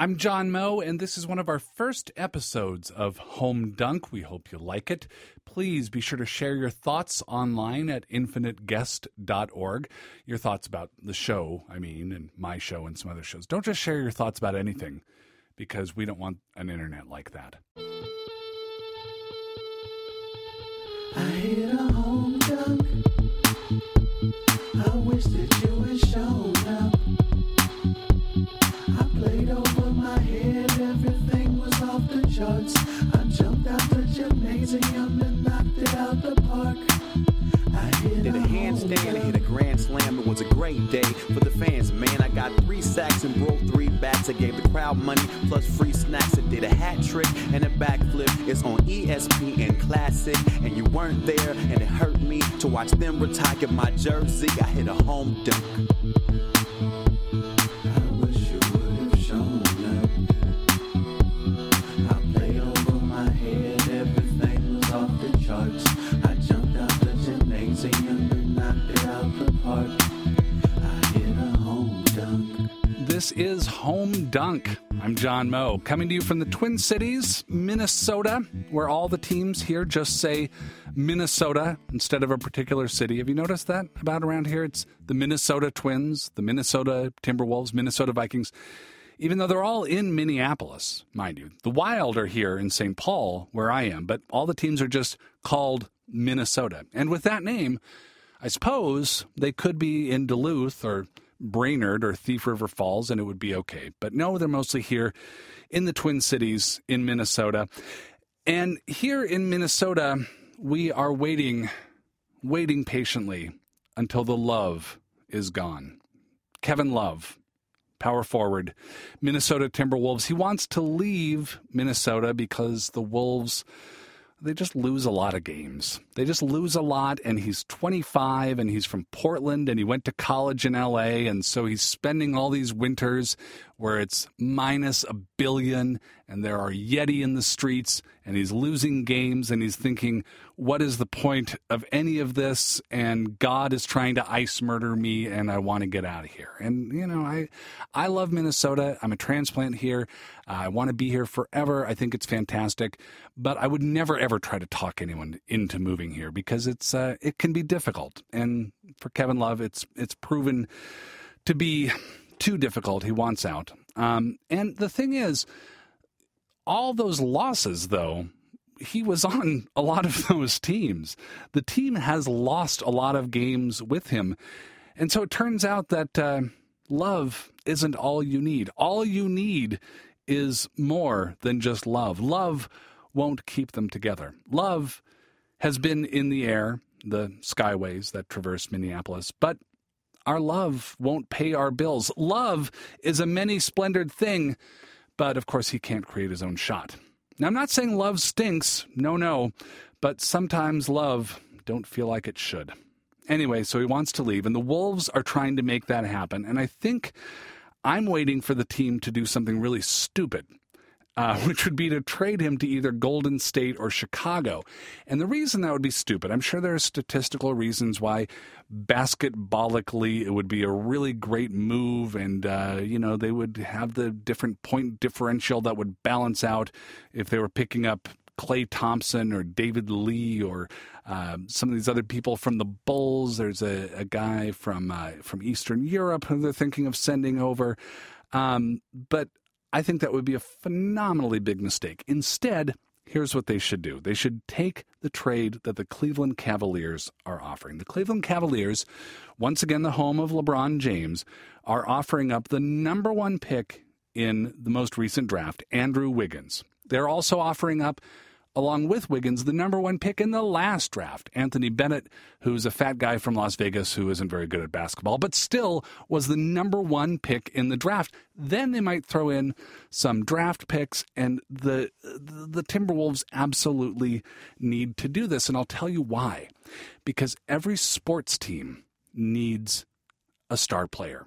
I'm John Moe, and this is one of our first episodes of Home Dunk. We hope you like it. Please be sure to share your thoughts online at infiniteguest.org. Your thoughts about the show, I mean, and my show and some other shows. Don't just share your thoughts about anything because we don't want an internet like that. I hit a home dunk. I wish that you had shown up. I played over I jumped out the gymnasium and knocked it out the park. I hit Did a handstand and hit a grand slam. It was a great day for the fans, man. I got three sacks and broke three bats. I gave the crowd money plus free snacks. I did a hat trick and a backflip. It's on ESPN Classic, and you weren't there, and it hurt me to watch them retire my jersey. I hit a home dunk. Is Home Dunk. I'm John Moe, coming to you from the Twin Cities, Minnesota, where all the teams here just say Minnesota instead of a particular city. Have you noticed that about around here? It's the Minnesota Twins, the Minnesota Timberwolves, Minnesota Vikings, even though they're all in Minneapolis, mind you. The Wild are here in St. Paul, where I am, but all the teams are just called Minnesota. And with that name, I suppose they could be in Duluth or Brainerd or Thief River Falls and it would be okay. But no, they're mostly here in the Twin Cities in Minnesota. And here in Minnesota, we are waiting, waiting patiently until the love is gone. Kevin Love, power forward, Minnesota Timberwolves. He wants to leave Minnesota because the Wolves they just lose a lot of games. They just lose a lot, and he's 25 and he's from Portland and he went to college in LA, and so he's spending all these winters where it's minus a billion and there are Yeti in the streets and he's losing games and he's thinking, what is the point of any of this? And God is trying to ice murder me and I want to get out of here. And, you know, I, I love Minnesota. I'm a transplant here. I want to be here forever. I think it's fantastic, but I would never ever try to talk anyone into moving here because it's uh, it can be difficult. And for Kevin Love, it's it's proven to be too difficult. He wants out. Um, and the thing is, all those losses, though, he was on a lot of those teams. The team has lost a lot of games with him. And so it turns out that uh, love isn't all you need. All you need is more than just love. Love won't keep them together. Love has been in the air, the skyways that traverse Minneapolis, but our love won't pay our bills. Love is a many splendored thing, but of course, he can't create his own shot. Now, I'm not saying love stinks, no, no, but sometimes love don't feel like it should. Anyway, so he wants to leave, and the Wolves are trying to make that happen. And I think I'm waiting for the team to do something really stupid, uh, which would be to trade him to either Golden State or Chicago. And the reason that would be stupid, I'm sure there are statistical reasons why basketballically it would be a really great move, and uh, you know they would have the different point differential that would balance out if they were picking up Klay Thompson or David Lee or uh, some of these other people from the Bulls. There's a, a guy from uh, from Eastern Europe who they're thinking of sending over. Um, but I think that would be a phenomenally big mistake. Instead, here's what they should do they should take the trade that the Cleveland Cavaliers are offering. The Cleveland Cavaliers, once again, the home of LeBron James, are offering up the number one pick in the most recent draft, Andrew Wiggins. They're also offering up along with Wiggins, the number one pick in the last draft, Anthony Bennett, who's a fat guy from Las Vegas who isn't very good at basketball, but still was the number one pick in the draft. Then they might throw in some draft picks, and the the Timberwolves absolutely need to do this, and I'll tell you why. Because every sports team needs a star player.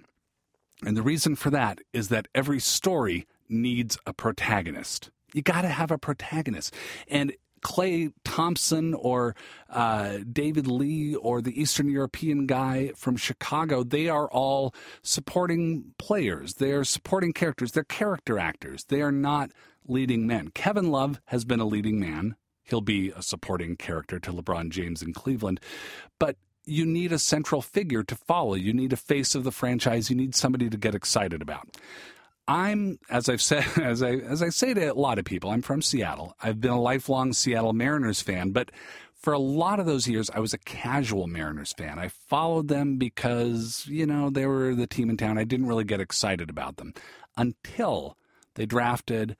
And the reason for that is that every story needs a protagonist. You got to have a protagonist. And Klay Thompson or uh, David Lee or the Eastern European guy from Chicago, they are all supporting players. They are supporting characters. They're character actors. They are not leading men. Kevin Love has been a leading man. He'll be a supporting character to LeBron James in Cleveland. But you need a central figure to follow. You need a face of the franchise. You need somebody to get excited about. I'm, as I've said, as I as I say to a lot of people, I'm from Seattle. I've been a lifelong Seattle Mariners fan, but for a lot of those years, I was a casual Mariners fan. I followed them because you know they were the team in town. I didn't really get excited about them until they drafted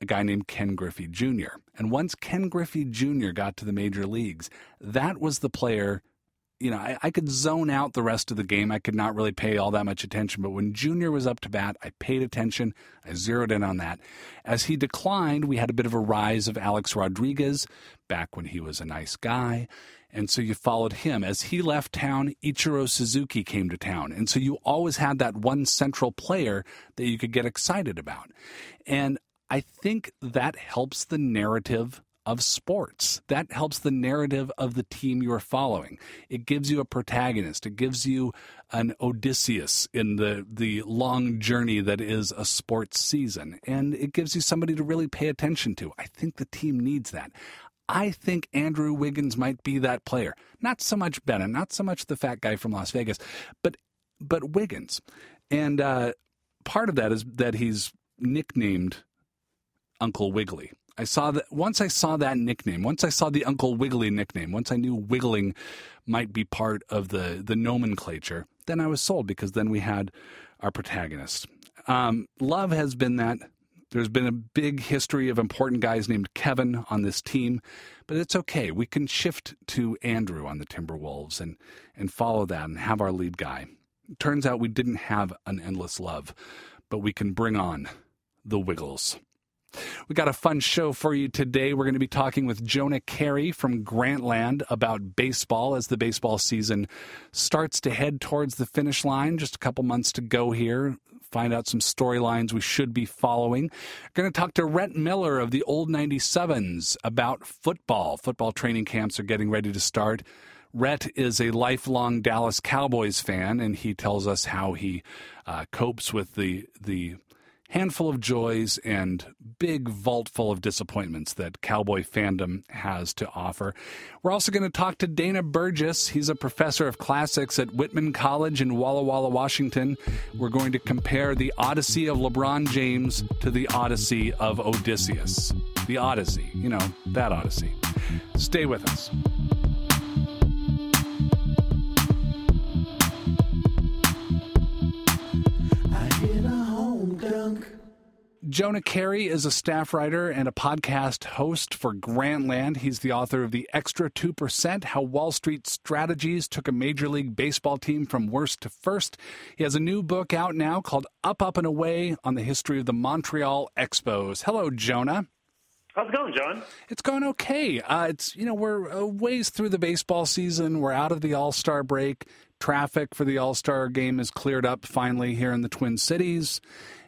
a guy named Ken Griffey Jr. And once Ken Griffey Jr. got to the major leagues, that was the player you know, I, I, could zone out the rest of the game. I could not really pay all that much attention. But when Junior was up to bat, I paid attention. I zeroed in on that. As he declined, we had a bit of a rise of Alex Rodriguez back when he was a nice guy. And so you followed him. As he left town, Ichiro Suzuki came to town. And so you always had that one central player that you could get excited about. And I think that helps the narrative of sports. That helps the narrative of the team you're following. It gives you a protagonist. It gives you an Odysseus in the, the long journey that is a sports season. And it gives you somebody to really pay attention to. I think the team needs that. I think Andrew Wiggins might be that player. Not so much Bennett, not so much the fat guy from Las Vegas, but but Wiggins. And uh, part of that is that he's nicknamed Uncle Wiggly. I saw that once I saw that nickname, once I saw the Uncle Wiggly nickname, once I knew wiggling might be part of the the nomenclature, then I was sold because then we had our protagonist. Um, Love has been that. There's been a big history of important guys named Kevin on this team, but it's okay. We can shift to Andrew on the Timberwolves and and follow that and have our lead guy. turns out we didn't have an endless love, but we can bring on the Wiggles. We got a fun show for you today. We're going to be talking with Jonah Keri from Grantland about baseball as the baseball season starts to head towards the finish line. Just a couple months to go here. Find out some storylines we should be following. We're going to talk to Rhett Miller of the Old 97s about football. Football training camps are getting ready to start. Rhett is a lifelong Dallas Cowboys fan, and he tells us how he uh, copes with the the handful of joys and big vault full of disappointments that cowboy fandom has to offer. We're also going to talk to Dana Burgess. He's a professor of classics at Whitman College in Walla Walla, Washington. We're going to compare the Odyssey of LeBron James to the Odyssey of Odysseus. The Odyssey, you know, that Odyssey. Stay with us. Jonah Keri is a staff writer and a podcast host for Grantland. He's the author of The Extra 2% How Wall Street Strategies Took a Major League Baseball Team from Worst to First. He has a new book out now called Up, Up, and Away on the history of the Montreal Expos. Hello, Jonah. How's it going, John? It's going okay. Uh, it's you know we're a ways through the baseball season. We're out of the All Star break. Traffic for the All Star game is cleared up finally here in the Twin Cities,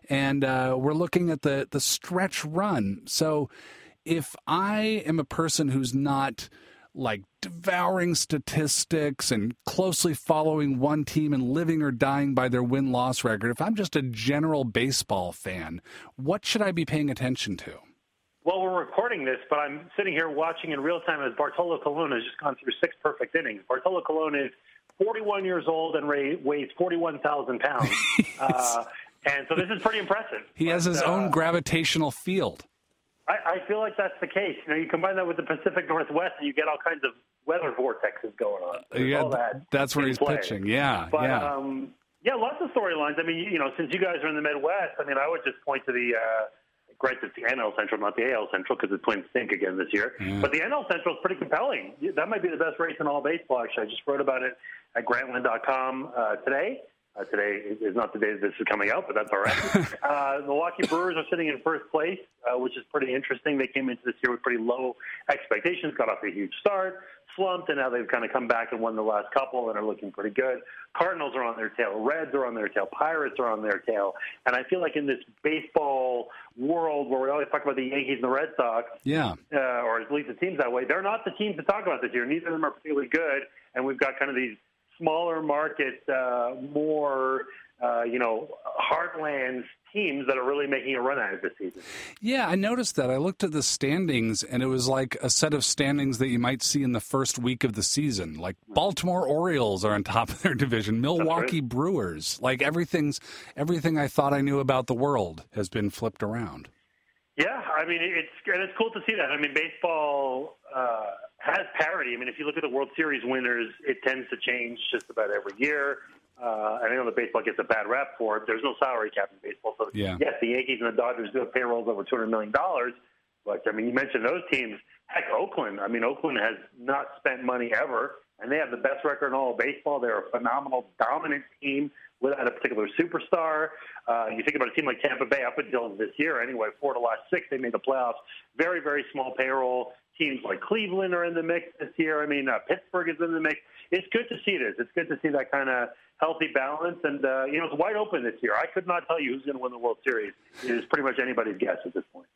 and uh, we're looking at the the stretch run. So, if I am a person who's not like devouring statistics and closely following one team and living or dying by their win loss record, if I'm just a general baseball fan, what should I be paying attention to? Well, we're recording this, but I'm sitting here watching in real time as Bartolo Colon has just gone through six perfect innings. Bartolo Colon is 41 years old and weighs 41,000 pounds. uh, and so this is pretty impressive. He has his uh, own gravitational field. I, I, feel like that's the case. You know, you combine that with the Pacific Northwest, and you get all kinds of weather vortexes going on. yeah, that that's where he's play. pitching. Yeah, but, yeah. Um, yeah, lots of storylines. I mean, you know, since you guys are in the Midwest, I mean, I would just point to the. Uh, it's the NL Central, not the AL Central, because the Twins stink again this year. Yeah. But the NL Central is pretty compelling. That might be the best race in all baseball. Actually, I just wrote about it at Grantland.com uh, today. Uh, today is not the day this is coming out, but that's all right. uh, the Milwaukee Brewers are sitting in first place, uh, which is pretty interesting. They came into this year with pretty low expectations, got off a huge start. slumped, and now they've kind of come back and won the last couple and are looking pretty good. Cardinals are on their tail. Reds are on their tail. Pirates are on their tail. And I feel like in this baseball world where we always talk about the Yankees and the Red Sox, Yeah. uh, or at least it seems that way, they're not the teams to talk about this year. Neither of them are particularly good, and we've got kind of these smaller market, uh, more uh, you know, heartlands teams that are really making a run at it this season. Yeah, I noticed that. I looked at the standings, and it was like a set of standings that you might see in the first week of the season. Like Baltimore Orioles are on top of their division, Milwaukee Brewers. Like everything's everything I thought I knew about the world has been flipped around. Yeah, I mean it's and it's cool to see that. I mean baseball uh, has parity. I mean if you look at the World Series winners, it tends to change just about every year. Uh, and I know that baseball gets a bad rap for it. There's no salary cap in baseball, so Yeah. yes, the Yankees and the Dodgers do have payrolls over two hundred million dollars. But I mean, you mentioned those teams. Heck, Oakland. I mean, Oakland has not spent money ever, and they have the best record in all of baseball. They're a phenomenal, dominant team without a particular superstar. Uh, you think about a team like Tampa Bay up until this year, anyway, four to last six, they made the playoffs. Very, very small payroll. Teams like Cleveland are in the mix this year. I mean, uh, Pittsburgh is in the mix. It's good to see this. It's good to see that kind of healthy balance. And, uh, you know, it's wide open this year. I could not tell you who's going to win the World Series. It is pretty much anybody's guess at this point.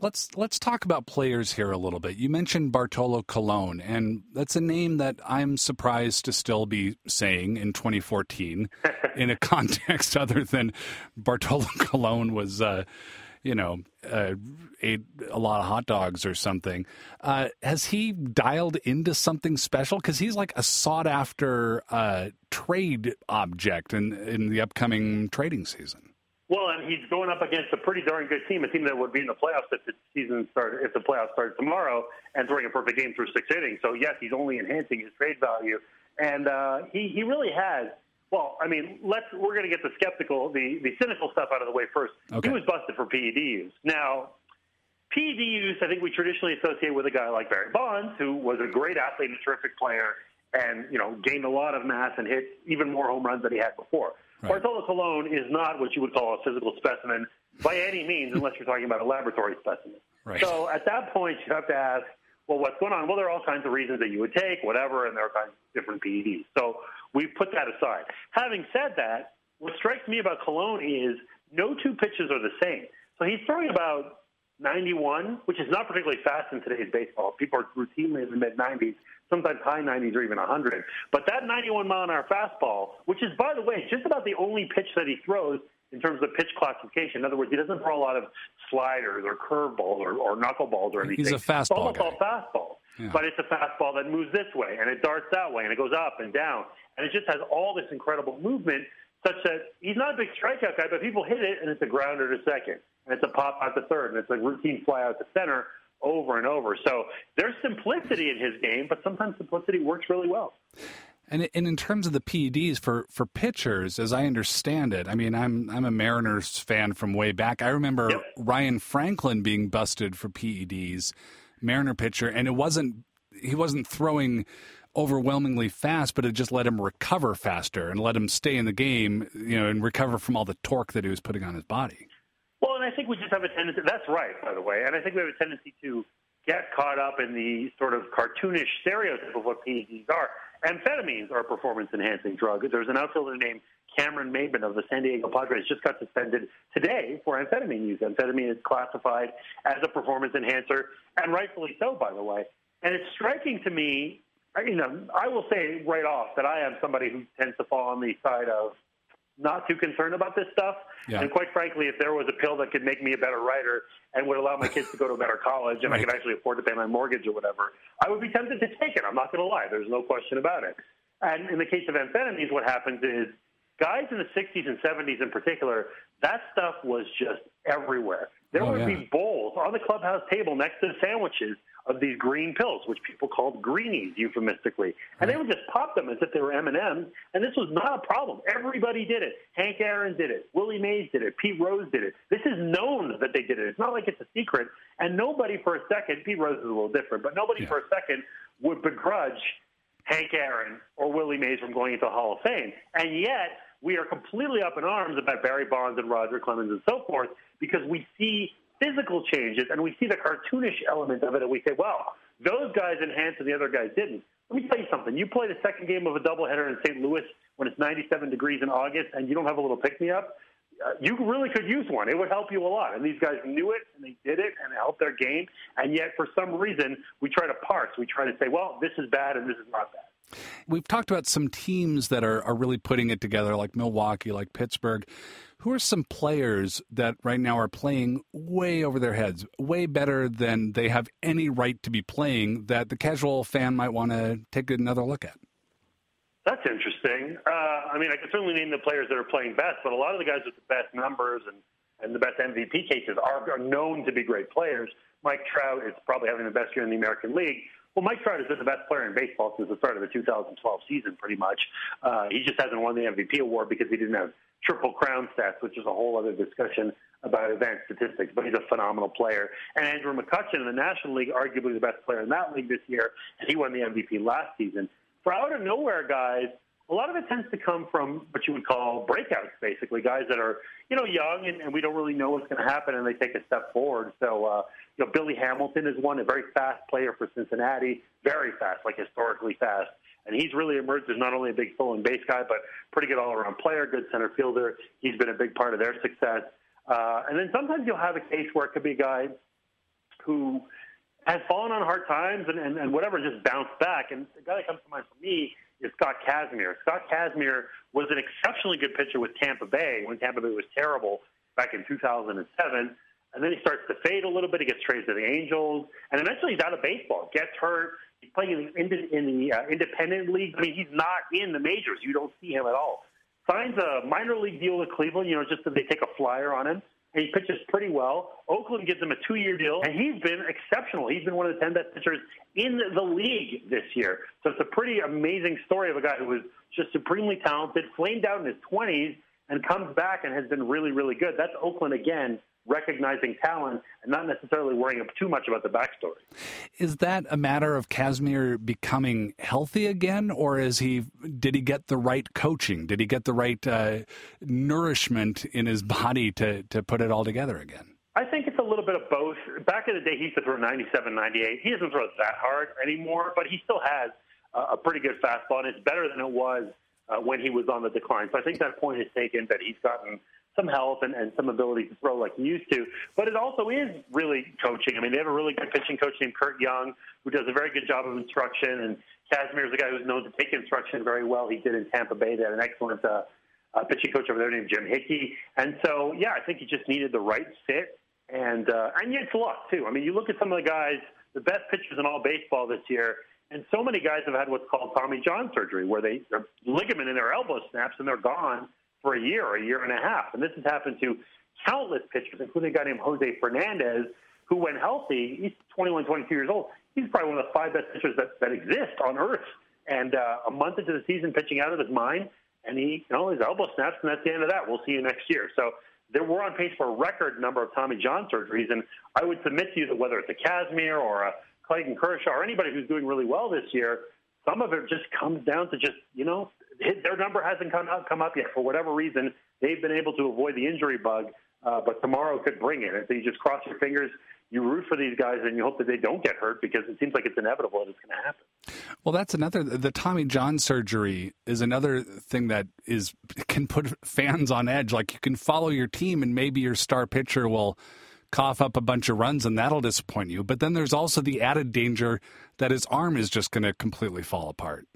Let's let's talk about players here a little bit. You mentioned Bartolo Colon, and that's a name that I'm surprised to still be saying in 2014 in a context other than Bartolo Colon was, uh, you know, uh, ate a lot of hot dogs or something. Uh, has he dialed into something special? Because he's like a sought after uh, trade object in in the upcoming trading season. Well, and he's going up against a pretty darn good team, a team that would be in the playoffs if the season started, if the playoffs started tomorrow, and throwing a perfect game through six innings. So yes, he's only enhancing his trade value, and uh, he he really has. Well, I mean, let's we're going to get the skeptical, the the cynical stuff out of the way first. Okay. He was busted for PED use. Now, PED use, I think we traditionally associate with a guy like Barry Bonds, who was a great athlete and a terrific player, and you know gained a lot of mass and hit even more home runs than he had before. Right. Bartolo Colon is not what you would call a physical specimen by any means, unless you're talking about a laboratory specimen. Right. So at that point, you have to ask, well, what's going on? Well, there are all kinds of reasons that you would take, whatever, and there are kinds of different PEDs. So we put that aside. Having said that, what strikes me about Colon is no two pitches are the same. So he's throwing about 91, which is not particularly fast in today's baseball. People are routinely in the mid 90s, sometimes high 90s or even 100. But that 91 mile an hour fastball, which is, by the way, just about the only pitch that he throws in terms of pitch classification. In other words, he doesn't throw a lot of sliders or curveballs or, or knuckleballs or anything. He's a It's fastball almost guy. all fastballs. Yeah. But it's a fastball that moves this way and it darts that way and it goes up and down. And it just has all this incredible movement such that he's not a big strikeout guy, but people hit it and it's a grounder to second. And it's a pop out to third and it's a routine fly out to center over and over. So there's simplicity in his game, but sometimes simplicity works really well. And and in terms of the PEDs for for pitchers, as I understand it, I mean I'm I'm a Mariners fan from way back. I remember Yep. Ryan Franklin being busted for PEDs, Mariner pitcher, and it wasn't he wasn't throwing overwhelmingly fast, but it just let him recover faster and let him stay in the game, you know, and recover from all the torque that he was putting on his body. Well, and I think we just have a tendency. That's right, by the way. And I think we have a tendency to get caught up in the sort of cartoonish stereotype of what PEDs are. Amphetamines are a performance-enhancing drug. There's an outfielder named Cameron Maybin of the San Diego Padres just got suspended today for amphetamine use. Amphetamine is classified as a performance enhancer, and rightfully so, by the way. And it's striking to me. I- You know, I will say right off that I am somebody who tends to fall on the side of not too concerned about this stuff. Yeah. And quite frankly, if there was a pill that could make me a better writer and would allow my kids to go to a better college and I could actually afford to pay my mortgage or whatever, I would be tempted to take it. I'm not going to lie. There's no question about it. And in the case of amphetamines, what happens is guys in the 60s and 70s in particular, that stuff was just everywhere. There Oh, would yeah. be bowls on the clubhouse table next to the sandwiches of these green pills, which people called greenies euphemistically, and they would just pop them as if they were M and M's. And this was not a problem. Everybody did it. Hank Aaron did it. Willie Mays did it. Pete Rose did it. This is known that they did it. It's not like it's a secret. And nobody for a second, Pete Rose is a little different, but nobody Yeah. for a second would begrudge Hank Aaron or Willie Mays from going into the Hall of Fame. And yet, we are completely up in arms about Barry Bonds and Roger Clemens and so forth because we see physical changes and we see the cartoonish element of it and we say, well, those guys enhanced and the other guys didn't. let me tell you something. You play the second game of a doubleheader in St. Louis when it's 97 degrees in August, and you don't have a little pick me up. Uh, you really could use one. It would help you a lot. And these guys knew it, and they did it, and it helped their game. And yet, for some reason, we try to parse. We try to say, well, this is bad and this is not bad. We've talked about some teams that are, are really putting it together, like Milwaukee, like Pittsburgh. Who are some players that right now are playing way over their heads, way better than they have any right to be playing that the casual fan might want to take another look at? That's interesting. Uh, I mean, I can certainly name the players that are playing best, but a lot of the guys with the best numbers and, and the best MVP cases are, are known to be great players. Mike Trout is probably having the best year in the American League. Well, Mike Trout has been the best player in baseball since the start of the 2012 season, pretty much. Uh, he just hasn't won the MVP award because he didn't have triple crown stats, which is a whole other discussion about advanced statistics. But he's a phenomenal player. And Andrew McCutchen in the National League, arguably the best player in that league this year, and he won the MVP last season. For out of nowhere guys, a lot of it tends to come from what you would call breakouts, basically guys that are you know young and, and we don't really know what's going to happen, and they take a step forward. So uh, you know, Billy Hamilton is one, a very fast player for Cincinnati, very fast, like historically fast. And he's really emerged as not only a big full and base guy, but pretty good all around player, good center fielder. He's been a big part of their success. Uh, and then sometimes you'll have a case where it could be a guy who has fallen on hard times and, and, and whatever, just bounced back. And the guy that comes to mind for me is Scott Kazmir. Scott Kazmir was an exceptionally good pitcher with Tampa Bay when Tampa Bay was terrible back in 2007. And then he starts to fade a little bit. He gets traded to the Angels, and eventually he's out of baseball. Gets hurt. He's playing in the, in the uh, independent league. I mean, he's not in the majors. You don't see him at all. Signs a minor league deal with Cleveland, you know, just that they take a flyer on him. And he pitches pretty well. Oakland gives him a two-year deal, and he's been exceptional. He's been one of the ten best pitchers in the league this year. So it's a pretty amazing story of a guy who was just supremely talented, flamed out in his 20s, and comes back and has been really, really good. That's Oakland again recognizing talent and not necessarily worrying too much about the backstory. Is that a matter of Kazmir becoming healthy again, or is he? Did he get the right coaching? Did he get the right uh, nourishment in his body to to put it all together again? I think it's a little bit of both. Back in the day, he used to throw 97, 98. He doesn't throw that hard anymore, but he still has a pretty good fastball, and it's better than it was uh, when he was on the decline. So I think that point is taken that he's gotten some health and, and some ability to throw like he used to. But it also is really coaching. I mean, they have a really good pitching coach named Curt Young who does a very good job of instruction. And Kazmir is a guy who's known to take instruction very well. He did in Tampa Bay. They had an excellent uh, uh, pitching coach over there named Jim Hickey. And so, yeah, I think he just needed the right fit. And uh, and it's luck too. I mean, you look at some of the guys, the best pitchers in all baseball this year, and so many guys have had what's called Tommy John surgery, where they their ligament in their elbow snaps and they're gone for a year a year and a half. And this has happened to countless pitchers, including a guy named Jose Fernandez, who, when healthy, he's 21, 22 years old. He's probably one of the five best pitchers that, that exist on earth. And uh, a month into the season, pitching out of his mind, and he, you know, his elbow snaps, and that's the end of that. We'll see you next year. So there, we're on pace for a record number of Tommy John surgeries, and I would submit to you that whether it's a Kazmir or a Clayton Kershaw or anybody who's doing really well this year, some of it just comes down to just you know their number hasn't come up, come up yet for whatever reason. They've been able to avoid the injury bug, uh, but tomorrow could bring it. And so you just cross your fingers. You root for these guys, and you hope that they don't get hurt because it seems like it's inevitable that it's going to happen. Well, that's another. The Tommy John surgery is another thing that is can put fans on edge. Like you can follow your team, and maybe your star pitcher will cough up a bunch of runs and that'll disappoint you. But then there's also the added danger that his arm is just going to completely fall apart.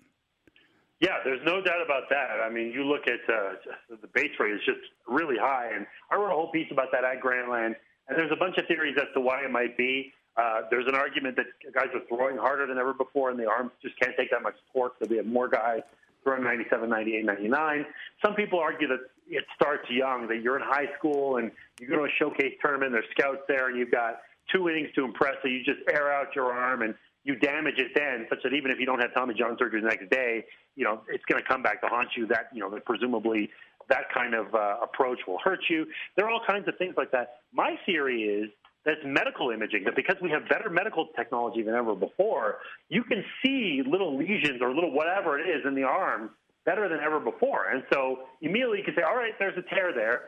Yeah, there's no doubt about that. I mean, you look at uh, the base rate is just really high, and I wrote a whole piece about that at Grantland. And there's a bunch of theories as to why it might be. Uh, there's an argument that guys are throwing harder than ever before, and the arms just can't take that much torque. So we have more guys throwing 97, 98, 99. Some people argue that it starts young, that you're in high school and you go to a showcase tournament, there's scouts there, and you've got two innings to impress, so you just air out your arm and you damage it then, such that even if you don't have Tommy John surgery the next day, you know it's going to come back to haunt you. That you know, that presumably that kind of uh, approach will hurt you. There are all kinds of things like that. My theory is that it's medical imaging. That because we have better medical technology than ever before, you can see little lesions or little whatever it is in the arm better than ever before. And so immediately you can say, all right, there's a tear there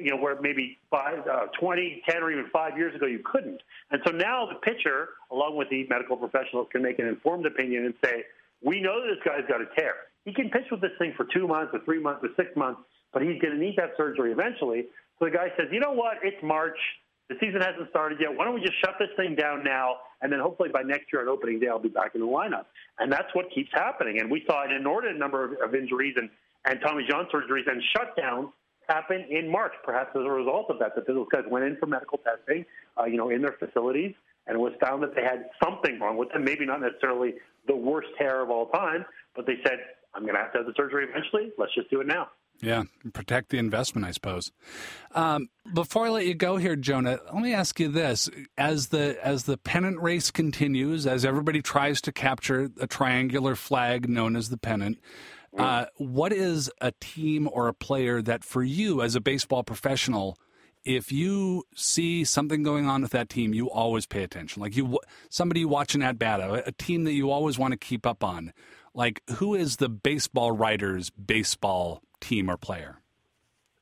you know, where maybe five, uh, 20, 10, or even five years ago you couldn't. And so now the pitcher, along with the medical professionals, can make an informed opinion and say, We know this guy's got a tear. He can pitch with this thing for two months or three months or six months, but he's going to need that surgery eventually. So the guy says, you know what? It's March. The season hasn't started yet. Why don't we just shut this thing down now? And then hopefully by next year on opening day, I'll be back in the lineup. And that's what keeps happening. And we saw an inordinate number of, of injuries and, and Tommy John surgeries and shutdowns happen in March, perhaps as a result of that, that those guys went in for medical testing, uh, you know, in their facilities, and it was found that they had something wrong with them. Maybe not necessarily the worst tear of all time, but they said, I'm going to have to have the surgery eventually. Let's just do it now. Yeah, protect the investment, I suppose. Um, before I let you go here, Jonah, let me ask you this: as the as the pennant race continues, as everybody tries to capture a triangular flag known as the pennant, uh, what is a team or a player that, for you as a baseball professional, if you see something going on with that team, you always pay attention. Like you, somebody watching at bat, a, a team that you always want to keep up on. Like who is the baseball writer's baseball team or player?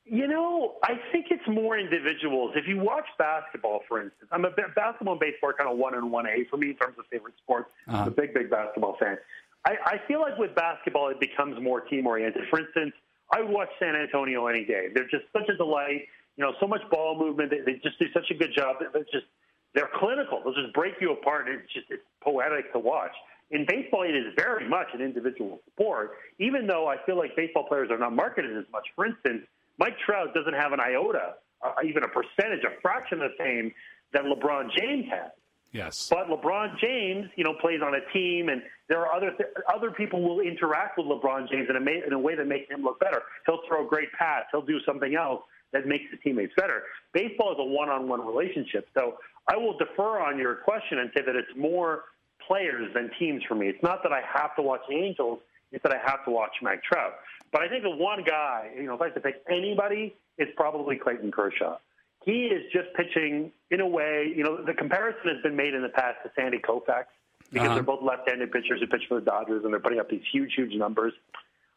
You know, I think it's more individuals. If you watch basketball, for instance, I'm a basketball and baseball are kind of one and one A for me in terms of favorite sports. Uh-huh. I'm a big, big basketball fan. I, I feel like with basketball, it becomes more team oriented. For instance, I watch San Antonio any day. They're just such a delight. You know, so much ball movement. They, they just do such a good job. It's just they're clinical. They'll just break you apart. It's just it's poetic to watch. In baseball, it is very much an individual sport, even though I feel like baseball players are not marketed as much. For instance, Mike Trout doesn't have an iota, uh, even a percentage, a fraction of the fame that LeBron James has. Yes. But LeBron James, you know, plays on a team, and there are other th- other people will interact with LeBron James in a, ma- in a way that makes him look better. He'll throw a great pass. He'll do something else that makes the teammates better. Baseball is a one-on-one relationship, so I will defer on your question and say that it's more players than teams for me. It's not that I have to watch the Angels; it's that I have to watch Mike Trout. But I think the one guy, you know, if I had to pick anybody, it's probably Clayton Kershaw. He is just pitching in a way, you know, the comparison has been made in the past to Sandy Koufax because uh-huh. they're both left-handed pitchers who pitch for the Dodgers and they're putting up these huge, huge numbers.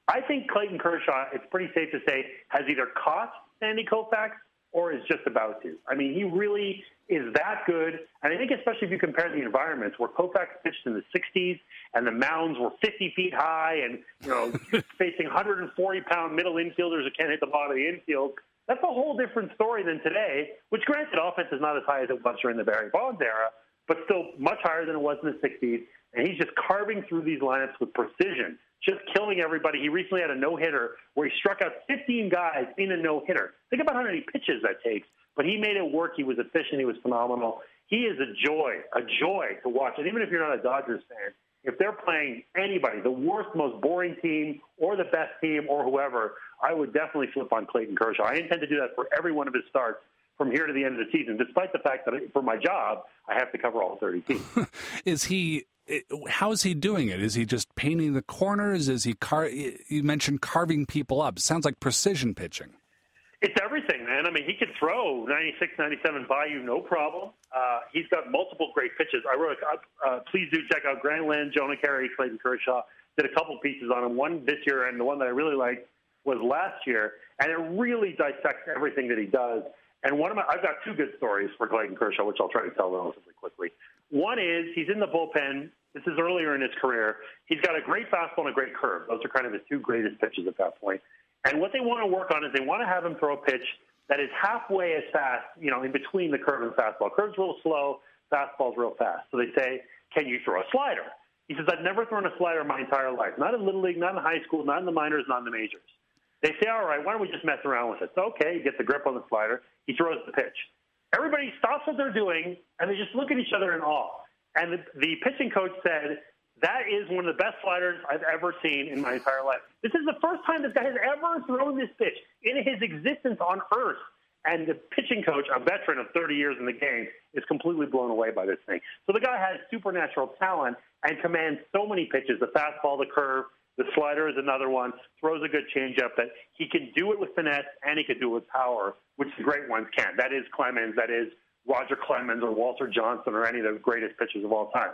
I think Clayton Kershaw, it's pretty safe to say, has either caught Sandy Koufax or is just about to. I mean, he really is that good. And I think especially if you compare the environments where Koufax pitched in the 60s and the mounds were 50 feet high and, you know, facing 140 pound middle infielders who can't hit the bottom of the infield, that's a whole different story than today, which granted offense is not as high as it was during the Barry Bonds era, but still much higher than it was in the 60s. And he's just carving through these lineups with precision, just killing everybody. He recently had a no hitter where he struck out 15 guys in a no hitter. Think about how many pitches that takes but he made it work. He was efficient. He was phenomenal. He is a joy, a joy to watch. And even if you're not a Dodgers fan, if they're playing anybody, the worst, most boring team or the best team or whoever, I would definitely flip on Clayton Kershaw. I intend to do that for every one of his starts from here to the end of the season, despite the fact that for my job, I have to cover all 30 teams. is he eh, how is he doing it? Is he just painting the corners? Is he car? Eh, you mentioned carving people up. Sounds like precision pitching. It's everything, man. I mean, he could throw 96, 97 by you, no problem. Uh, he's got multiple great pitches. I wrote, uh, uh, please do check out Grantland, Jonah Keri, Clayton Kershaw. Did a couple pieces on him, one this year, and the one that I really liked was last year. And it really dissects everything that he does. And one of my, I've got two good stories for Clayton Kershaw, which I'll try to tell relatively quickly. One is he's in the bullpen. This is earlier in his career. He's got a great fastball and a great curve. Those are kind of his two greatest pitches at that point. And what they want to work on is they want to have him throw a pitch that is halfway as fast, you know, in between the curve and fastball. Curve's real slow, fastball's real fast. So they say, can you throw a slider? He says, I've never thrown a slider in my entire life. Not in Little League, not in high school, not in the minors, not in the majors. They say, all right, why don't we just mess around with it? So, okay, he gets the grip on the slider. He throws the pitch. Everybody stops what they're doing, and they just look at each other in awe. And the, the pitching coach said, that is one of the best sliders I've ever seen in my entire life. This is the first time this guy has ever thrown this pitch in his existence on Earth. And the pitching coach, a veteran of 30 years in the game, is completely blown away by this thing. So the guy has supernatural talent and commands so many pitches the fastball, the curve, the slider is another one, throws a good changeup that he can do it with finesse and he can do it with power, which the great ones can. That is Clemens, that is Roger Clemens or Walter Johnson or any of the greatest pitchers of all time.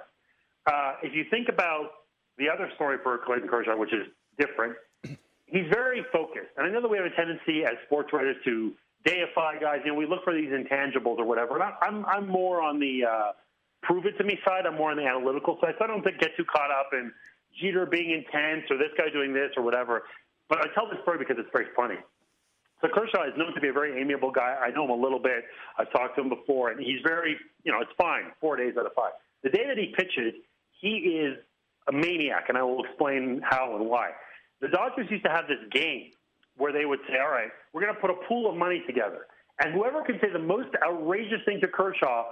Uh, if you think about the other story for Clayton Kershaw, which is different, he's very focused. And I know that we have a tendency as sports writers to deify guys. You know, we look for these intangibles or whatever. And I'm I'm more on the uh, prove it to me side. I'm more on the analytical side. So I don't think get too caught up in Jeter being intense or this guy doing this or whatever. But I tell this story because it's very funny. So Kershaw is known to be a very amiable guy. I know him a little bit. I've talked to him before, and he's very, you know, it's fine. Four days out of five. The day that he pitches, he is a maniac, and I will explain how and why. The Dodgers used to have this game where they would say, "All right, we're going to put a pool of money together, and whoever can say the most outrageous thing to Kershaw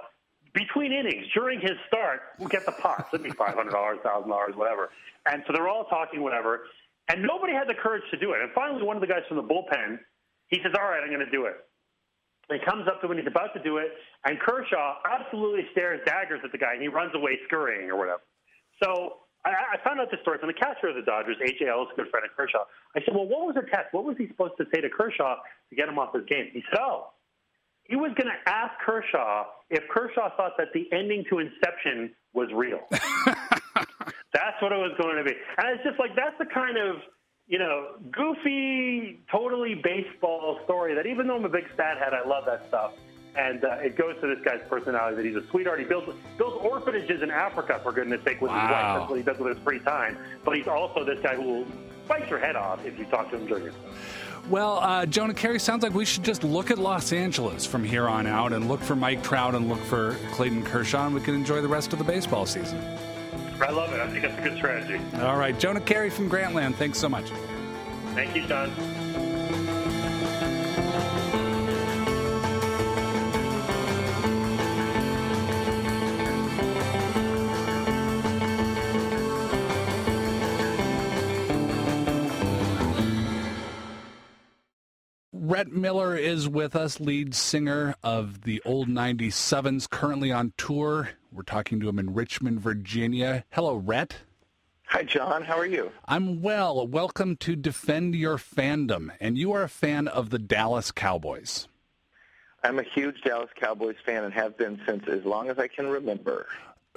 between innings during his start will get the pot. It'd be five hundred dollars, thousand dollars, whatever." And so they're all talking whatever, and nobody had the courage to do it. And finally, one of the guys from the bullpen, he says, "All right, I'm going to do it." And he comes up to when he's about to do it, and Kershaw absolutely stares daggers at the guy, and he runs away scurrying or whatever. So I, I found out the story from the catcher of the Dodgers, A.J. Ellis, a good friend of Kershaw. I said, well, what was the test? What was he supposed to say to Kershaw to get him off his game? He said, oh, he was going to ask Kershaw if Kershaw thought that the ending to Inception was real. that's what it was going to be. And it's just like, that's the kind of, you know, goofy, totally baseball story that even though I'm a big stat head, I love that stuff. And uh, it goes to this guy's personality that he's a sweetheart. He builds builds orphanages in Africa, for goodness sake, with his wife. That's what he does with his free time. But he's also this guy who will bite your head off if you talk to him during it. Well, uh, Jonah Keri, sounds like we should just look at Los Angeles from here on out and look for Mike Trout and look for Clayton Kershaw, and we can enjoy the rest of the baseball season. I love it. I think that's a good strategy. All right, Jonah Keri from Grantland, thanks so much. Thank you, John. Miller is with us, lead singer of the Old 97s, currently on tour. We're talking to him in Richmond, Virginia. Hello, Rhett. Hi, John. How are you? I'm well. Welcome to Defend Your Fandom. And you are a fan of the Dallas Cowboys. I'm a huge Dallas Cowboys fan and have been since as long as I can remember.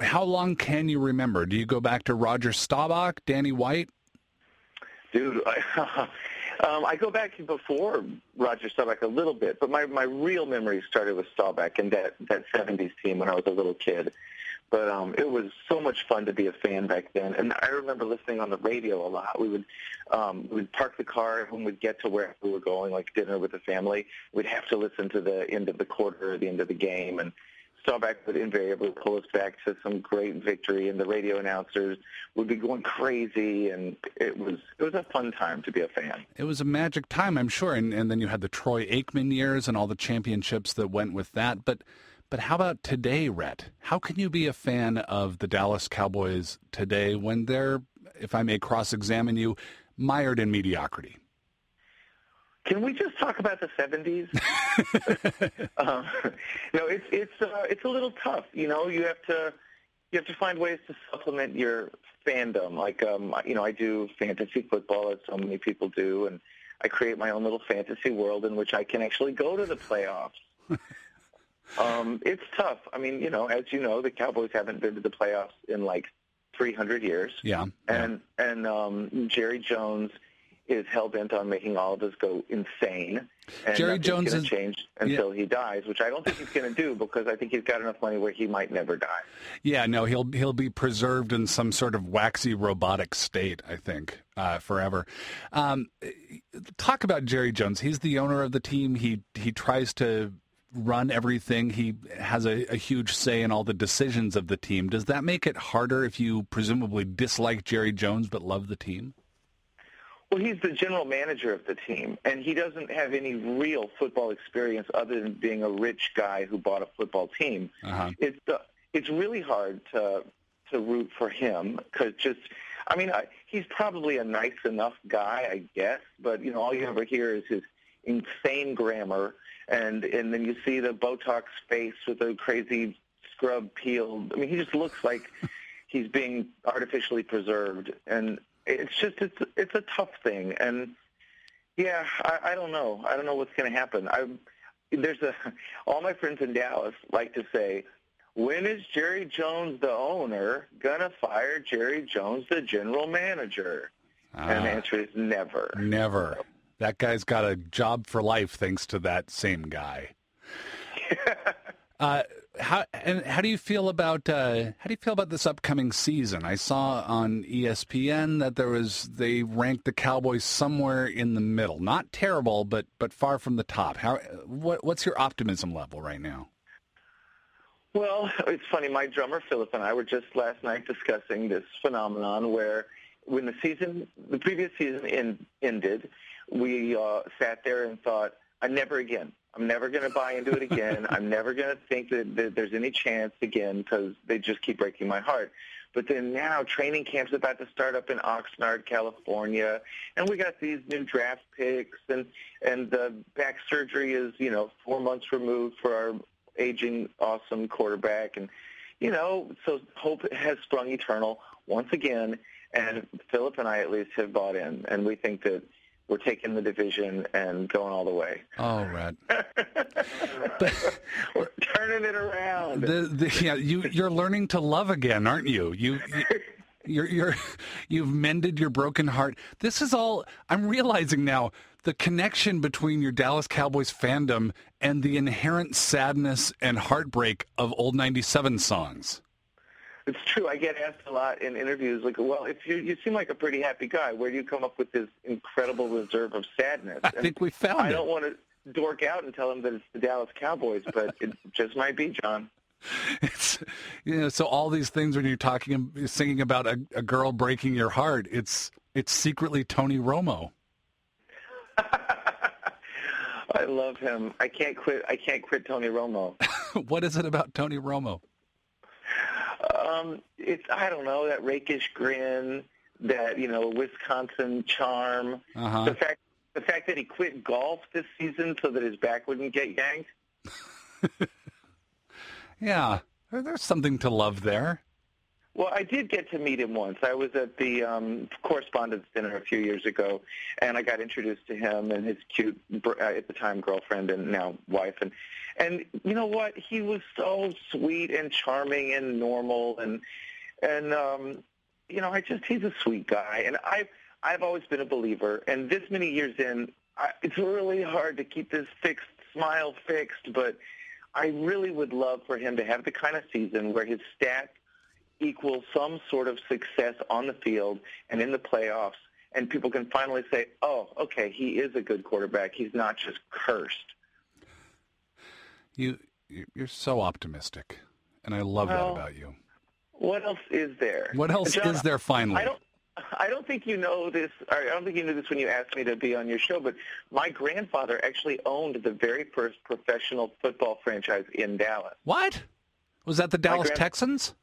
How long can you remember? Do you go back to Roger Staubach, Danny White? Dude, I, um, I go back to before Roger Staubach a little bit, but my, my real memory started with Staubach and that, that 70s team when I was a little kid. But um, it was so much fun to be a fan back then. And I remember listening on the radio a lot. We would um, we'd park the car when we'd get to where we were going, like dinner with the family. We'd have to listen to the end of the quarter or the end of the game. And Staubach would invariably pull us back to some great victory, and the radio announcers would be going crazy, and it was it was a fun time to be a fan. It was a magic time, I'm sure. And, and then you had the Troy Aikman years and all the championships that went with that. But but how about today, Rhett? How can you be a fan of the Dallas Cowboys today when they're, if I may cross-examine you, mired in mediocrity? Can we just talk about the '70s? um, no, it's it's uh, it's a little tough. You know, you have to you have to find ways to supplement your fandom. Like, um, you know, I do fantasy football, as so many people do, and I create my own little fantasy world in which I can actually go to the playoffs. um, it's tough. I mean, you know, as you know, the Cowboys haven't been to the playoffs in like 300 years. Yeah. And and um, Jerry Jones is hell bent on making all of us go insane. And Jerry Jones is- change until he dies, which I don't think he's going to do because I think he's got enough money where he might never die. Yeah, no, he'll he'll be preserved in some sort of waxy robotic state, I think, uh, forever. Um, talk about Jerry Jones. He's the owner of the team. He he tries to run everything. He has a, a huge say in all the decisions of the team. Does that make it harder if you presumably dislike Jerry Jones but love the team? Well, he's the general manager of the team, and he doesn't have any real football experience other than being a rich guy who bought a football team. Uh-huh. It's uh, it's really hard to to root for him because just. I mean, I, he's probably a nice enough guy, I guess, but you know, all you ever hear is his insane grammar, and and then you see the Botox face with the crazy scrub peeled. I mean, he just looks like he's being artificially preserved, and it's just it's it's a tough thing. And yeah, I, I don't know. I don't know what's going to happen. I there's a all my friends in Dallas like to say. When is Jerry Jones, the owner, gonna fire Jerry Jones, the general manager? and the Ah. answer is never. Never. That guy's got a job for life thanks to that same guy. Uh, how and how do you feel about uh, how do you feel about this upcoming season? I saw on ESPN that there was they ranked the Cowboys somewhere in the middle, not terrible, but but far from the top. How what what's your optimism level right now? Well, it's funny. My drummer Philip and I were just last night discussing this phenomenon where, when the season, the previous season in, ended, we uh, sat there and thought, "I never again. I'm never going to buy into it again. I'm never going to think that, that there's any chance again because they just keep breaking my heart." But then now training camp's about to start up in Oxnard, California, and we got these new draft picks, and and the back surgery is you know four months removed for our aging, awesome quarterback, and you know, so hope has sprung eternal once again. And Philip and I, at least, have bought in, and we think that we're taking the division and going all the way. All right. Red. we're turning it around. The, the, yeah, you you're learning to love again, aren't you? You. you you're, you're, you've mended your broken heart. This is all I'm realizing now the connection between your Dallas Cowboys fandom and the inherent sadness and heartbreak of old 97 songs. It's true. I get asked a lot in interviews, like, well, if you you seem like a pretty happy guy, where do you come up with this incredible reserve of sadness? I think we found I it. don't want to dork out and tell them that it's the Dallas Cowboys, but it just might be, John. It's, you know, so all these things when you're talking, singing about a, a girl breaking your heart, it's it's secretly Tony Romo. I love him. I can't quit. I can't quit Tony Romo. what is it about Tony Romo? Um, it's I don't know that rakish grin, that you know Wisconsin charm. Uh-huh. The fact the fact that he quit golf this season so that his back wouldn't get yanked. yeah, there's something to love there. Well, I did get to meet him once. I was at the um, correspondence dinner a few years ago, and I got introduced to him and his cute, uh, at the time, girlfriend and now wife. And and you know what? He was so sweet and charming and normal, and and um, you know, I just he's a sweet guy. And I've I've always been a believer. And this many years in, I, it's really hard to keep this fixed smile fixed, but I really would love for him to have the kind of season where his stats equal some sort of success on the field and in the playoffs, and people can finally say, "Oh, okay, he is a good quarterback. He's not just cursed." You you're so optimistic, and I love well, that about you. What else is there? What else John, is there? Finally, I don't. I don't think you know this. Or I don't think you knew this when you asked me to be on your show. But my grandfather actually owned the very first professional football franchise in Dallas. What was that? The Dallas grand- Texans?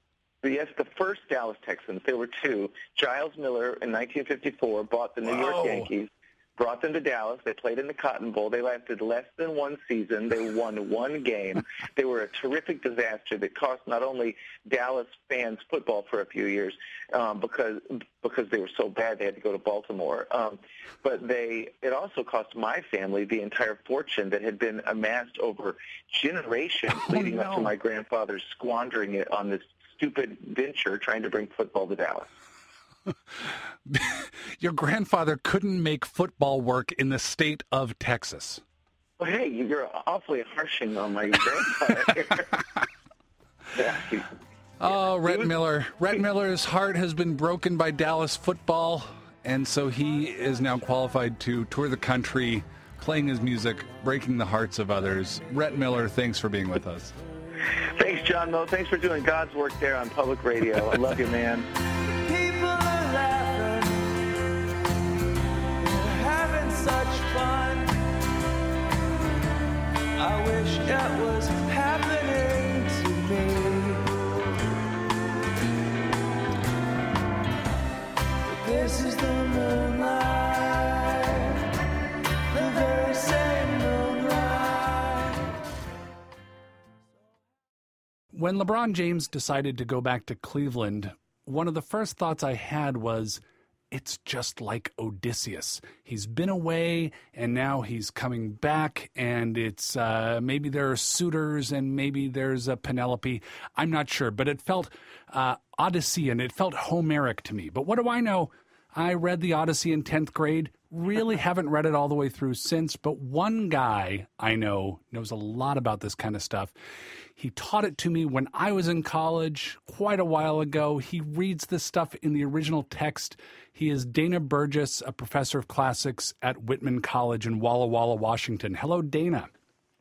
Yes, the first Dallas Texans. There were two. Giles Miller in 1954 bought the New Whoa. York Yankees, brought them to Dallas. They played in the Cotton Bowl. They lasted less than one season. They won one game. They were a terrific disaster that cost not only Dallas fans football for a few years um, because because they were so bad they had to go to Baltimore, um, but they it also cost my family the entire fortune that had been amassed over generations leading up to my grandfather squandering it on this stupid venture trying to bring football to Dallas. Your grandfather couldn't make football work in the state of Texas. Well, hey, you're awfully harshing on my grandfather. yeah, Oh, Rhett was- Miller. Rhett Miller's heart has been broken by Dallas football, and so he is now qualified to tour the country, playing his music, breaking the hearts of others. Rhett Miller, thanks for being with us. Thanks, John Moe. Thanks for doing God's work there on public radio. I love you, man. I wish it was happening to me. This is the moonlight, When LeBron James decided to go back to Cleveland, one of the first thoughts I had was, it's just like Odysseus. He's been away and now he's coming back, and it's uh, maybe there are suitors and maybe there's a Penelope. I'm not sure, but it felt uh, Odyssean. It felt Homeric to me. But what do I know? I read the Odyssey in 10th grade, really haven't read it all the way through since, but one guy I know knows a lot about this kind of stuff. He taught it to me when I was in college quite a while ago. He reads this stuff in the original text. He is Dana Burgess, a professor of classics at Whitman College in Walla Walla, Washington. Hello, Dana.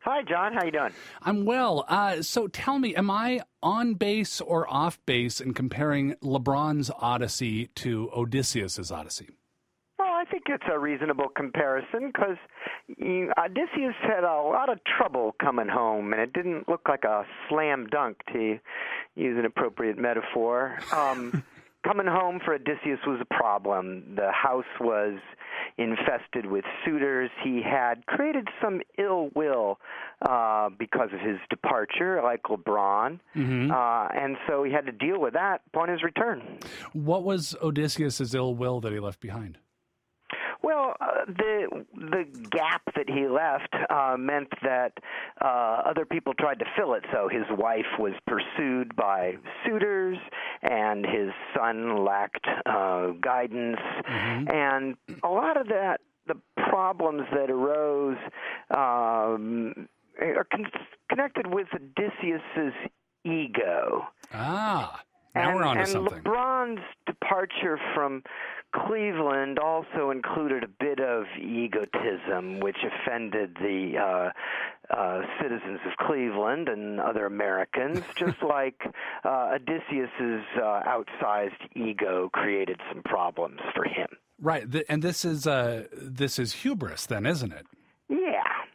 Hi, John. How you doing? I'm well. Uh, so tell me, am I on base or off base in comparing LeBron's Odyssey to Odysseus's Odyssey? Think it's a reasonable comparison because Odysseus had a lot of trouble coming home, and it didn't look like a slam dunk to use an appropriate metaphor. Um, coming home for Odysseus was a problem. The house was infested with suitors. He had created some ill will uh, because of his departure, like LeBron, mm-hmm. uh, and so he had to deal with that upon his return. What was Odysseus's ill will that he left behind? Well, uh, the the gap that he left uh, meant that uh, other people tried to fill it. So his wife was pursued by suitors, and his son lacked uh, guidance, mm-hmm. and a lot of that, the problems that arose. Um, are con- connected with Odysseus's ego. Ah, now and, we're on to and something. LeBron's departure from Cleveland also included a bit of egotism, which offended the uh, uh, citizens of Cleveland and other Americans, just like uh, Odysseus's uh, outsized ego created some problems for him. Right, and this is uh, this is hubris, then, isn't it?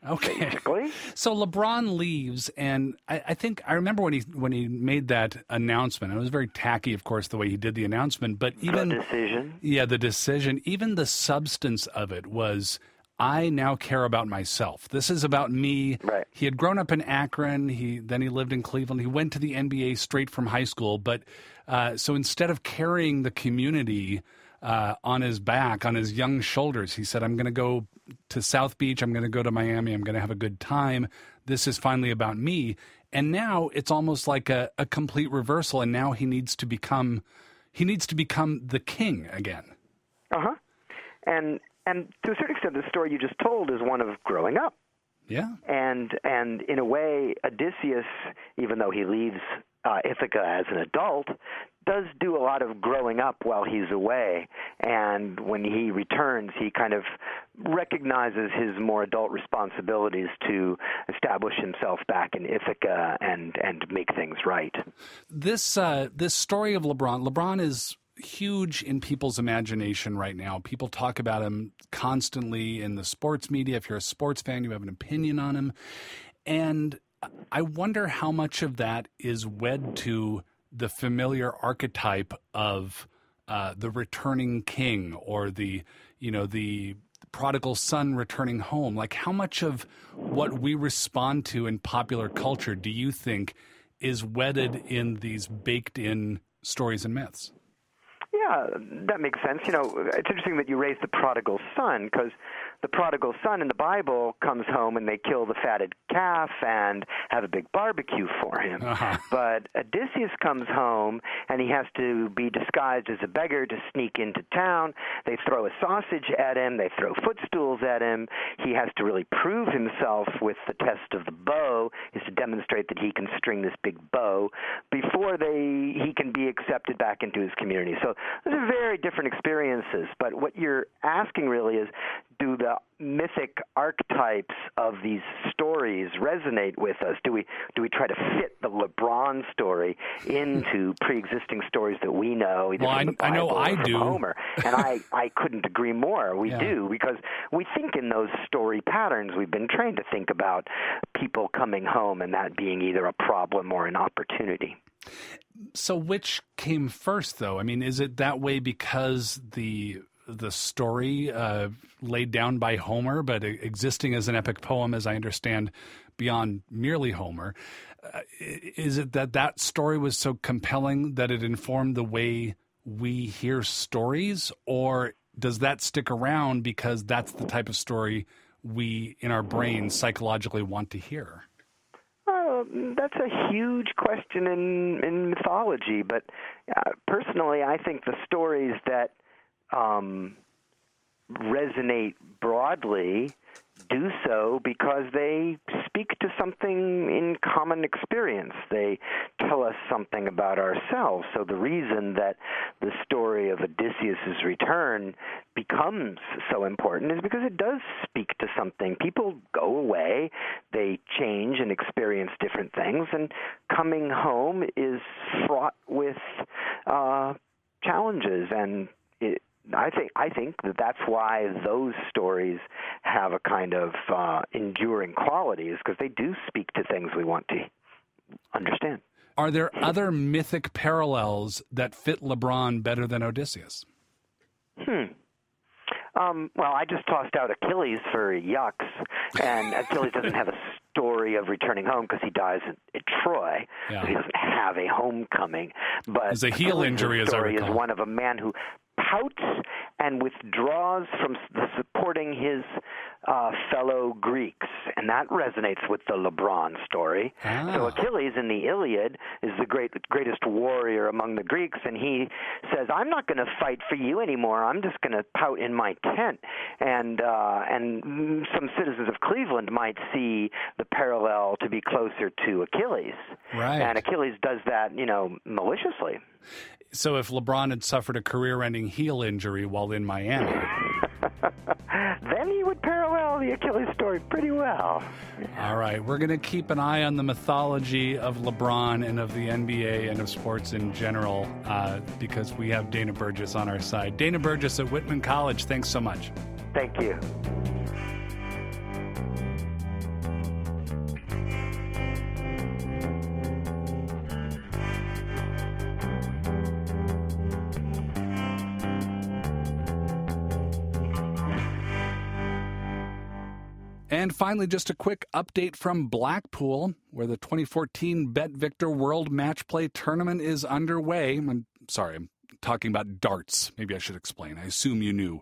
Okay. Basically. So LeBron leaves, and I, I, think I remember when he when he made that announcement. It was very tacky, of course, the way he did the announcement. But even the decision. Yeah, the decision. Even the substance of it was. I now care about myself. This is about me. Right. He had grown up in Akron. He then he lived in Cleveland. He went to the NBA straight from high school. But uh, so instead of carrying the community uh, on his back, on his young shoulders, he said, "I'm going to go to South Beach. I'm going to go to Miami. I'm going to have a good time. This is finally about me. And now it's almost like a, a complete reversal. And now he needs to become he needs to become the king again. Uh huh. And and to a certain extent, the story you just told is one of growing up. Yeah. And and in a way, Odysseus, even though he leaves uh, Ithaca as an adult, does do a lot of growing up while he's away. And when he returns, he kind of recognizes his more adult responsibilities to establish himself back in Ithaca and and make things right. This uh, this story of LeBron, LeBron is huge in people's imagination right now. People talk about him constantly in the sports media. If you're a sports fan, you have an opinion on him. And I wonder how much of that is wed to the familiar archetype of uh, the returning king or the you know the prodigal son returning home. Like how much of what we respond to in popular culture do you think is wedded in these baked in stories and myths yeah that makes sense you know it's interesting that you raised the prodigal son because the prodigal son in the Bible comes home and they kill the fatted calf and have a big barbecue for him. Uh-huh. But Odysseus comes home and he has to be disguised as a beggar to sneak into town. They throw a sausage at him, they throw footstools at him. He has to really prove himself with the test of the bow, is to demonstrate that he can string this big bow before they he can be accepted back into his community. So those are very different experiences, but what you're asking really is do the mythic archetypes of these stories resonate with us? Do we do we try to fit the LeBron story into pre-existing stories that we know? Either well, I, Bible I know I do. Homer, and I I couldn't agree more. We Yeah. do because we think in those story patterns. We've been trained to think about people coming home and that being either a problem or an opportunity. So, which came first, though? I mean, is it that way because the the story uh, laid down by Homer, but existing as an epic poem, as I understand, beyond merely Homer? Uh, is it that that story was so compelling that it informed the way we hear stories, or does that stick around because that's the type of story we, in our brains, psychologically want to hear? That's a huge question in in mythology, but uh, personally, I think the stories that um, resonate broadly do so because they speak to something in common experience. They tell us something about ourselves. So the reason that the story of Odysseus's return becomes so important is because it does speak to something. People go away, they change and experience different things, and coming home is fraught with uh, challenges and it, I think I think that that's why those stories have a kind of uh, enduring quality, is because they do speak to things we want to understand. Are there other mythic parallels that fit LeBron better than Odysseus? Hmm. Um, well, I just tossed out Achilles for yucks, and Achilles doesn't have a story of returning home because he dies at, at Troy. Yeah. So he doesn't have a homecoming. But It's a heel Achilles' injury, as I story recall. is one of a man who pouts and withdraws from supporting his uh, fellow Greeks, and that resonates with the LeBron story. Ah. So Achilles in the Iliad is the great greatest warrior among the Greeks, and he says, "I'm not going to fight for you anymore. I'm just going to pout in my tent." And uh, and some citizens of Cleveland might see the parallel to be closer to Achilles. Right. And Achilles does that, you know, maliciously. So if LeBron had suffered a career-ending heel injury while in Miami, then he would parallel the Achilles story pretty well. all right, we're going to keep an eye on the mythology of LeBron and of the NBA and of sports in general uh, because we have Dana Burgess on our side. Dana Burgess at Whitman College, thanks so much. Thank you. Finally, just a quick update from Blackpool, where the 2014 Bet Victor World Match Play Tournament is underway. I'm sorry, I'm talking about darts. Maybe I should explain. I assume you knew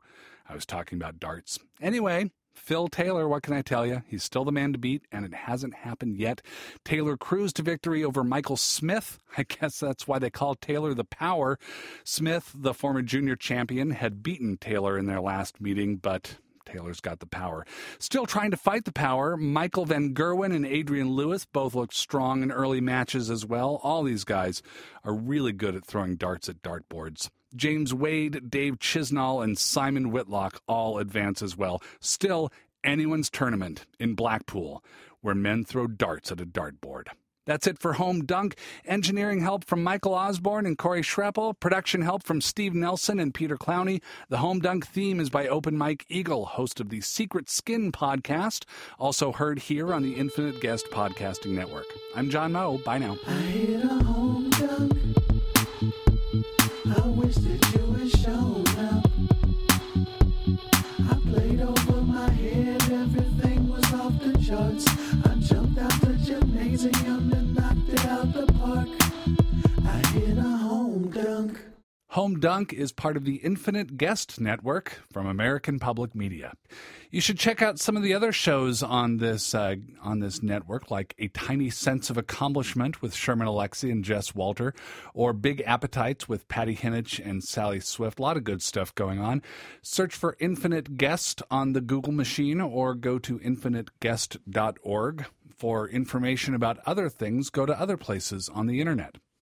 I was talking about darts. Anyway, Phil Taylor, what can I tell you? He's still the man to beat, and it hasn't happened yet. Taylor cruised to victory over Michael Smith. I guess that's why they call Taylor the Power. Smith, the former junior champion, had beaten Taylor in their last meeting, but Taylor's got the power. Still trying to fight the power, Michael Van Gerwen and Adrian Lewis both looked strong in early matches as well. All these guys are really good at throwing darts at dartboards. James Wade, Dave Chisnall, and Simon Whitlock all advance as well. Still, anyone's tournament in Blackpool where men throw darts at a dartboard. That's it for Home Dunk. Engineering help from Michael Osborne and Corey Schreppel. Production help from Steve Nelson and Peter Clowney. The Home Dunk theme is by Open Mike Eagle, host of the Secret Skin podcast, also heard here on the Infinite Guest Podcasting Network. I'm John Moe. Bye now. I hit a home dunk. I wish that you had shown up. I played over my head, everything was off the charts. I jumped out the gymnasium and Home Dunk is part of the Infinite Guest Network from American Public Media. You should check out some of the other shows on this uh, on this network, like A Tiny Sense of Accomplishment with Sherman Alexie and Jess Walter, or Big Appetites with Patty Hinich and Sally Swift. A lot of good stuff going on. Search for Infinite Guest on the Google machine, or go to infiniteguest.org for information about other things. Go to other places on the internet.